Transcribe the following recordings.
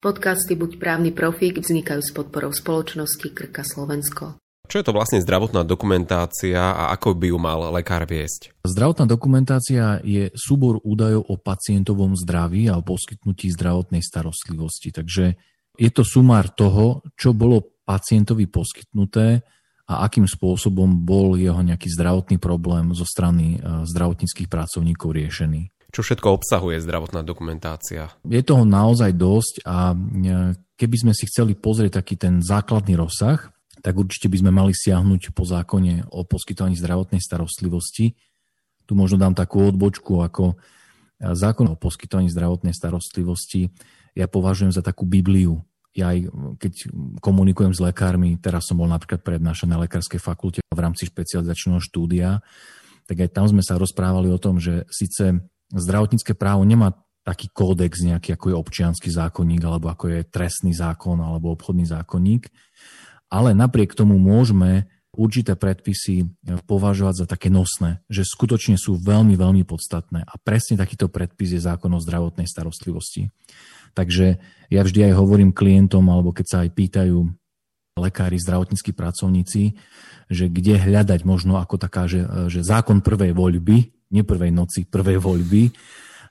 Podcasty Buď právny profík vznikajú s podporou spoločnosti Krka Slovensko. Čo je to vlastne zdravotná dokumentácia a ako by ju mal lekár viesť? Zdravotná dokumentácia je súbor údajov o pacientovom zdraví a o poskytnutí zdravotnej starostlivosti. Takže je to sumár toho, čo bolo pacientovi poskytnuté a akým spôsobom bol jeho nejaký zdravotný problém zo strany eh, zdravotníckých pracovníkov riešený. Čo všetko obsahuje zdravotná dokumentácia? Je toho naozaj dosť a e, keby sme si chceli pozrieť taký ten základný rozsah, tak určite by sme mali siahnuť po zákone o poskytovaní zdravotnej starostlivosti. Tu možno dám takú odbočku ako e, zákon o poskytovaní zdravotnej starostlivosti. Ja považujem za takú Bibliu. Ja aj keď komunikujem s lekármi, teraz som bol napríklad prednášať na lekárskej fakulte v rámci špecializačného štúdia, tak aj tam sme sa rozprávali o tom, že síce zdravotnícke právo nemá taký kódex nejaký, ako je občianský zákonník, alebo ako je trestný zákon, alebo obchodný zákonník. Ale napriek tomu môžeme určité predpisy považovať za také nosné, že skutočne sú veľmi, veľmi podstatné. A presne takýto predpis je zákon o zdravotnej starostlivosti. Takže ja vždy aj hovorím klientom, alebo keď sa aj pýtajú lekári, zdravotníckí pracovníci, že kde hľadať možno ako taká, že, že zákon prvej voľby, nie prvej noci, prvej voľby,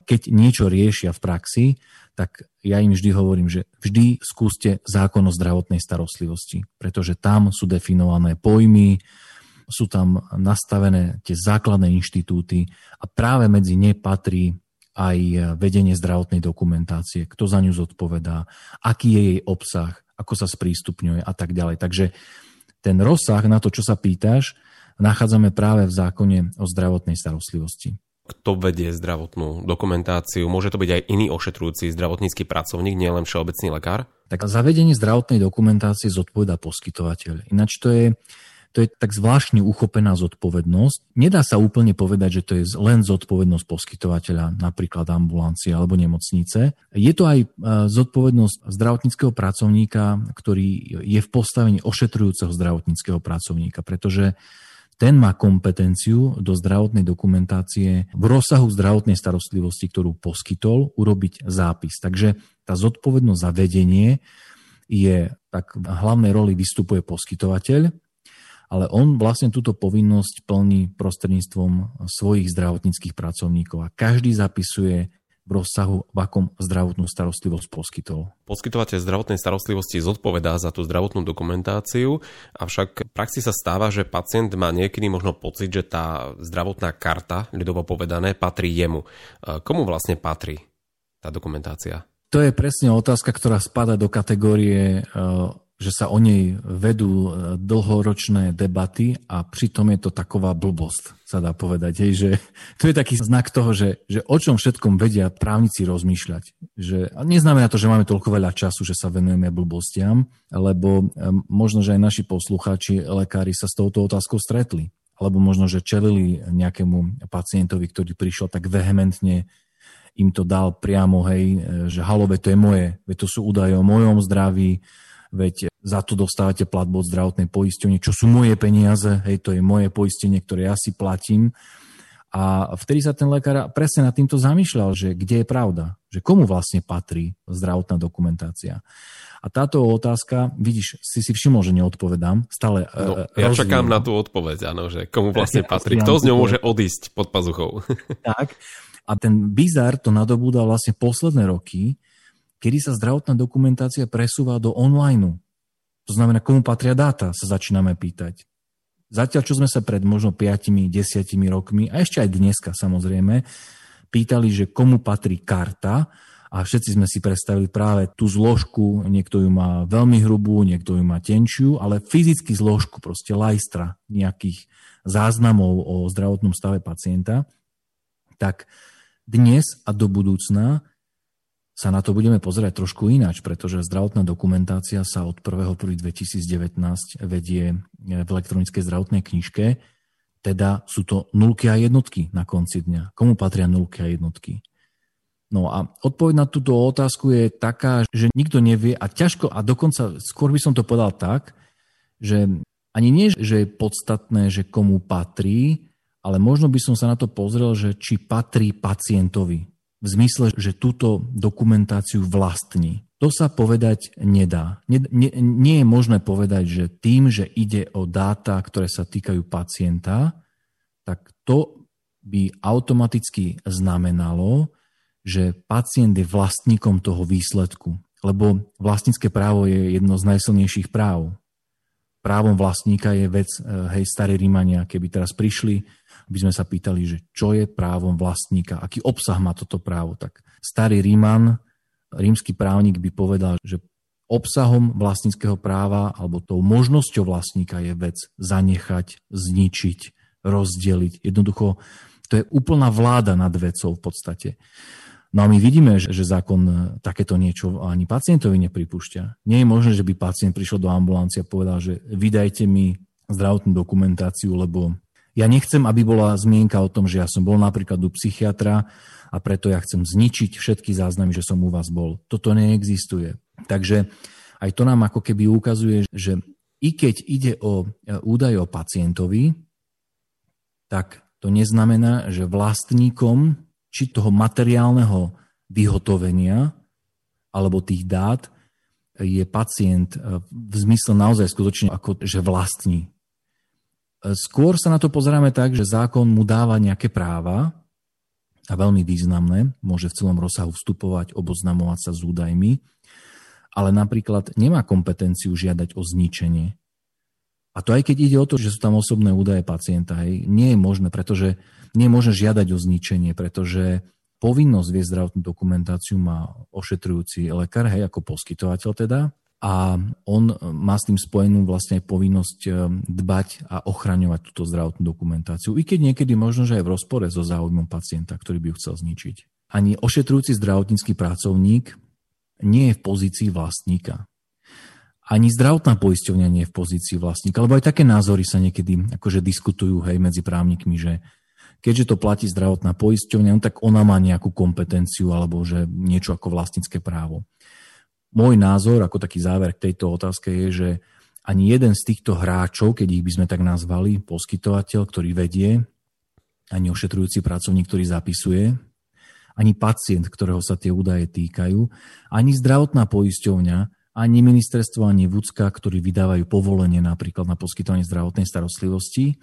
keď niečo riešia v praxi, tak ja im vždy hovorím, že vždy skúste zákon o zdravotnej starostlivosti, pretože tam sú definované pojmy, sú tam nastavené tie základné inštitúty a práve medzi ne patrí aj vedenie zdravotnej dokumentácie, kto za ňu zodpovedá, aký je jej obsah, ako sa sprístupňuje a tak ďalej. Takže ten rozsah na to, čo sa pýtaš, nachádzame práve v zákone o zdravotnej starostlivosti. Kto vedie zdravotnú dokumentáciu? Môže to byť aj iný ošetrujúci zdravotnícky pracovník, nielen všeobecný lekár? Tak zavedenie zdravotnej dokumentácie zodpoveda poskytovateľ. Ináč to je to je tak zvláštne uchopená zodpovednosť. Nedá sa úplne povedať, že to je len zodpovednosť poskytovateľa, napríklad ambulancie alebo nemocnice. Je to aj e, zodpovednosť zdravotníckého pracovníka, ktorý je v postavení ošetrujúceho zdravotníckého pracovníka, pretože ten má kompetenciu do zdravotnej dokumentácie v rozsahu zdravotnej starostlivosti, ktorú poskytol, urobiť zápis. Takže tá zodpovednosť za vedenie je, tak v hlavnej roli vystupuje poskytovateľ, ale on vlastne túto povinnosť plní prostredníctvom svojich zdravotníckých pracovníkov a každý zapisuje v rozsahu, v akom zdravotnú starostlivosť poskytol. Poskytovateľ zdravotnej starostlivosti zodpovedá za tú zdravotnú dokumentáciu, avšak v praxi sa stáva, že pacient má niekedy možno pocit, že tá zdravotná karta, ľudovo povedané, patrí jemu. E, komu vlastne patrí tá dokumentácia? To je presne otázka, ktorá spada do kategórie e, že sa o nej vedú e, dlhoročné debaty a pritom je to taková blbosť, sa dá povedať. Hej, že to je taký znak toho, že, že o čom všetkom vedia právnici rozmýšľať. Že, a neznamená to, že máme toľko veľa času, že sa venujeme blbostiam, lebo možno, že aj naši poslucháči, lekári sa s touto otázkou stretli. Alebo možno, že čelili nejakému pacientovi, ktorý prišiel tak vehementne im to dal priamo, hej, e, že halové, to je moje, veď to sú údaje o mojom zdraví, veď za to dostávate platbu od zdravotnej poistenie, čo sú moje peniaze, hej, to je moje poistenie, ktoré ja si platím. A vtedy sa ten lekár presne nad týmto zamýšľal, že kde je pravda, že komu vlastne patrí zdravotná dokumentácia. A táto otázka, vidíš, si si všimol, že neodpovedám. Stále no, e, Ja rozvíjem. čakám na tú odpoveď, áno, že komu vlastne patrí. Kto z ňou môže odísť pod pazuchou? Tak. A ten bizar to nadobúda vlastne posledné roky, kedy sa zdravotná dokumentácia presúva do online. To znamená, komu patria dáta, sa začíname pýtať. Zatiaľ, čo sme sa pred možno 5-10 rokmi, a ešte aj dneska samozrejme, pýtali, že komu patrí karta, a všetci sme si predstavili práve tú zložku, niekto ju má veľmi hrubú, niekto ju má tenčiu, ale fyzicky zložku, proste lajstra nejakých záznamov o zdravotnom stave pacienta, tak dnes a do budúcna sa na to budeme pozerať trošku ináč, pretože zdravotná dokumentácia sa od 1.1.2019 vedie v elektronickej zdravotnej knižke, teda sú to nulky a jednotky na konci dňa. Komu patria nulky a jednotky? No a odpoveď na túto otázku je taká, že nikto nevie a ťažko, a dokonca skôr by som to povedal tak, že ani nie, že je podstatné, že komu patrí, ale možno by som sa na to pozrel, že či patrí pacientovi v zmysle, že túto dokumentáciu vlastní. To sa povedať nedá. Nie, nie, nie je možné povedať, že tým, že ide o dáta, ktoré sa týkajú pacienta, tak to by automaticky znamenalo, že pacient je vlastníkom toho výsledku. Lebo vlastnícke právo je jedno z najsilnejších práv. Právom vlastníka je vec, eh, hej, starí Rímania, keby teraz prišli, by sme sa pýtali, že čo je právom vlastníka, aký obsah má toto právo, tak starý Ríman rímsky právnik by povedal, že obsahom vlastníckého práva alebo tou možnosťou vlastníka je vec zanechať, zničiť, rozdeliť. Jednoducho, to je úplná vláda nad vecou v podstate. No a my vidíme, že, zákon takéto niečo ani pacientovi nepripúšťa. Nie je možné, že by pacient prišiel do ambulancie a povedal, že vydajte mi zdravotnú dokumentáciu, lebo ja nechcem, aby bola zmienka o tom, že ja som bol napríklad u psychiatra a preto ja chcem zničiť všetky záznamy, že som u vás bol. Toto neexistuje. Takže aj to nám ako keby ukazuje, že i keď ide o e, údaje o pacientovi, tak to neznamená, že vlastníkom či toho materiálneho vyhotovenia alebo tých dát je pacient e, v zmysle naozaj skutočne ako že vlastní. E, skôr sa na to pozeráme tak, že zákon mu dáva nejaké práva, a veľmi významné, môže v celom rozsahu vstupovať, oboznamovať sa s údajmi, ale napríklad nemá kompetenciu žiadať o zničenie. A to aj keď ide o to, že sú tam osobné údaje pacienta, hej, nie je možné, pretože nie je možné žiadať o zničenie, pretože povinnosť viesť zdravotnú dokumentáciu má ošetrujúci lekár, hej, ako poskytovateľ teda, a on má s tým spojenú vlastne aj povinnosť eh, dbať a ochraňovať túto zdravotnú dokumentáciu, i keď niekedy možno, že aj v rozpore so záujmom pacienta, ktorý by ju chcel zničiť. Ani ošetrujúci zdravotnícky pracovník nie je v pozícii vlastníka. Ani zdravotná poisťovňa nie je v pozícii vlastníka, lebo aj také názory sa niekedy akože diskutujú hej, medzi právnikmi, že keďže to platí zdravotná poisťovňa, no tak ona má nejakú kompetenciu alebo že niečo ako vlastnícke právo. Môj názor, ako taký záver k tejto otázke je, že ani jeden z týchto hráčov, keď ich by sme tak nazvali, poskytovateľ, ktorý vedie, ani ošetrujúci pracovník, ktorý zapisuje, ani pacient, ktorého sa tie údaje týkajú, ani zdravotná poisťovňa, ani ministerstvo, ani VUCka, ktorí vydávajú povolenie napríklad na poskytovanie zdravotnej starostlivosti,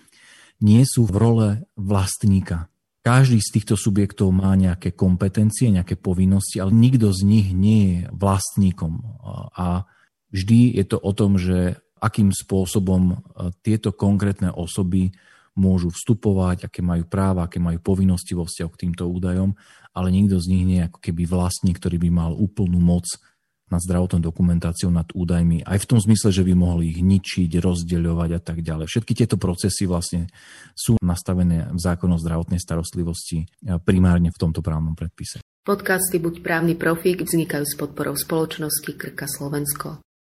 nie sú v role vlastníka každý z týchto subjektov má nejaké kompetencie, nejaké povinnosti, ale nikto z nich nie je vlastníkom. A vždy je to o tom, že akým spôsobom e, tieto konkrétne osoby môžu vstupovať, aké majú práva, aké majú povinnosti vo vzťahu k týmto údajom, ale nikto z nich nie je ako keby vlastník, ktorý by mal úplnú moc nad zdravotnou dokumentáciou, nad údajmi, aj v tom zmysle, že by mohli ich ničiť, rozdeľovať a tak ďalej. Všetky tieto procesy vlastne sú nastavené v zákonu o zdravotnej starostlivosti primárne v tomto právnom predpise. Podcasty Buď právny profík vznikajú s podporou spoločnosti Krka Slovensko.